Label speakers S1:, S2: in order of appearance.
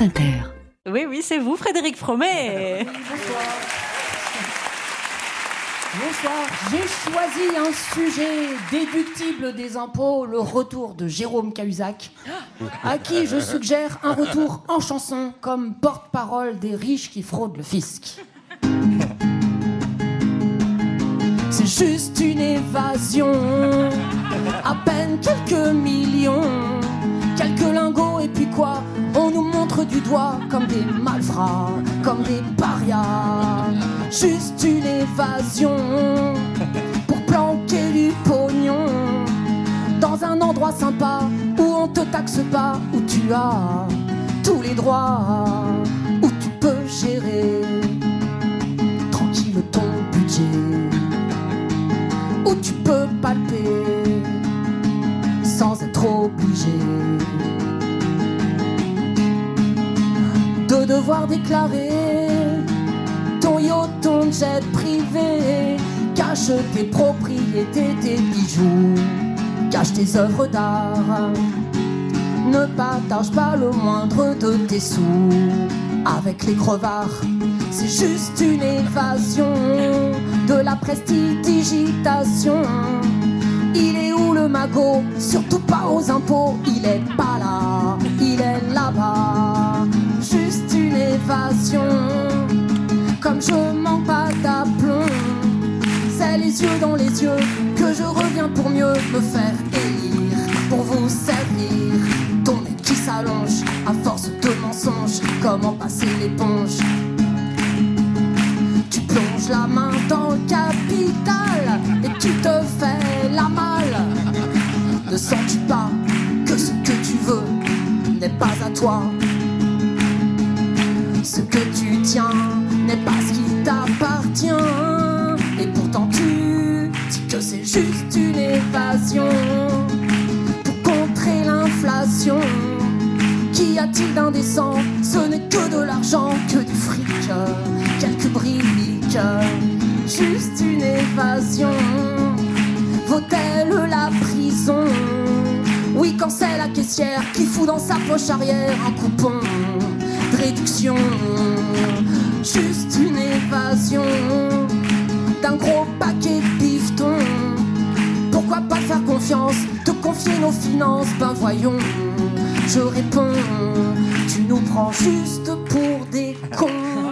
S1: France Inter.
S2: Oui, oui, c'est vous, Frédéric Fromet.
S3: Bonsoir. J'ai choisi un sujet déductible des impôts, le retour de Jérôme Cahuzac, à qui je suggère un retour en chanson comme porte-parole des riches qui fraudent le fisc. C'est juste une évasion, à peine quelques millions, quelques lingots et puis quoi du doigt comme des malfrats, comme des parias. Juste une évasion pour planquer du pognon dans un endroit sympa où on te taxe pas, où tu as tous les droits, où tu peux gérer tranquille ton budget où tu peux palper sans être obligé de devoir déclarer ton yacht, ton jet privé, cache tes propriétés, tes bijoux, cache tes œuvres d'art. Ne partage pas le moindre de tes sous avec les crevards. C'est juste une évasion de la prestidigitation. Il est où le magot? Surtout pas aux impôts. Il est pas je manque pas d'aplomb. C'est les yeux dans les yeux que je reviens pour mieux me faire élire. Pour vous servir. Ton nez qui s'allonge à force de mensonges. Comment passer l'éponge? Tu plonges la main dans le capital et tu te fais la malle. Ne sens-tu pas que ce que tu veux n'est pas à toi? Ce que tu tiens n'est pas pour contrer l'inflation. Qu'y a-t-il d'indécent? Ce n'est que de l'argent, que du fric, quelques briques, juste une évasion. Vaut-elle la prison? Oui, quand c'est la caissière qui fout dans sa poche arrière un coupon de réduction. Juste une évasion d'un gros paquet te confier nos finances Ben voyons, je réponds, tu nous prends juste pour des cons.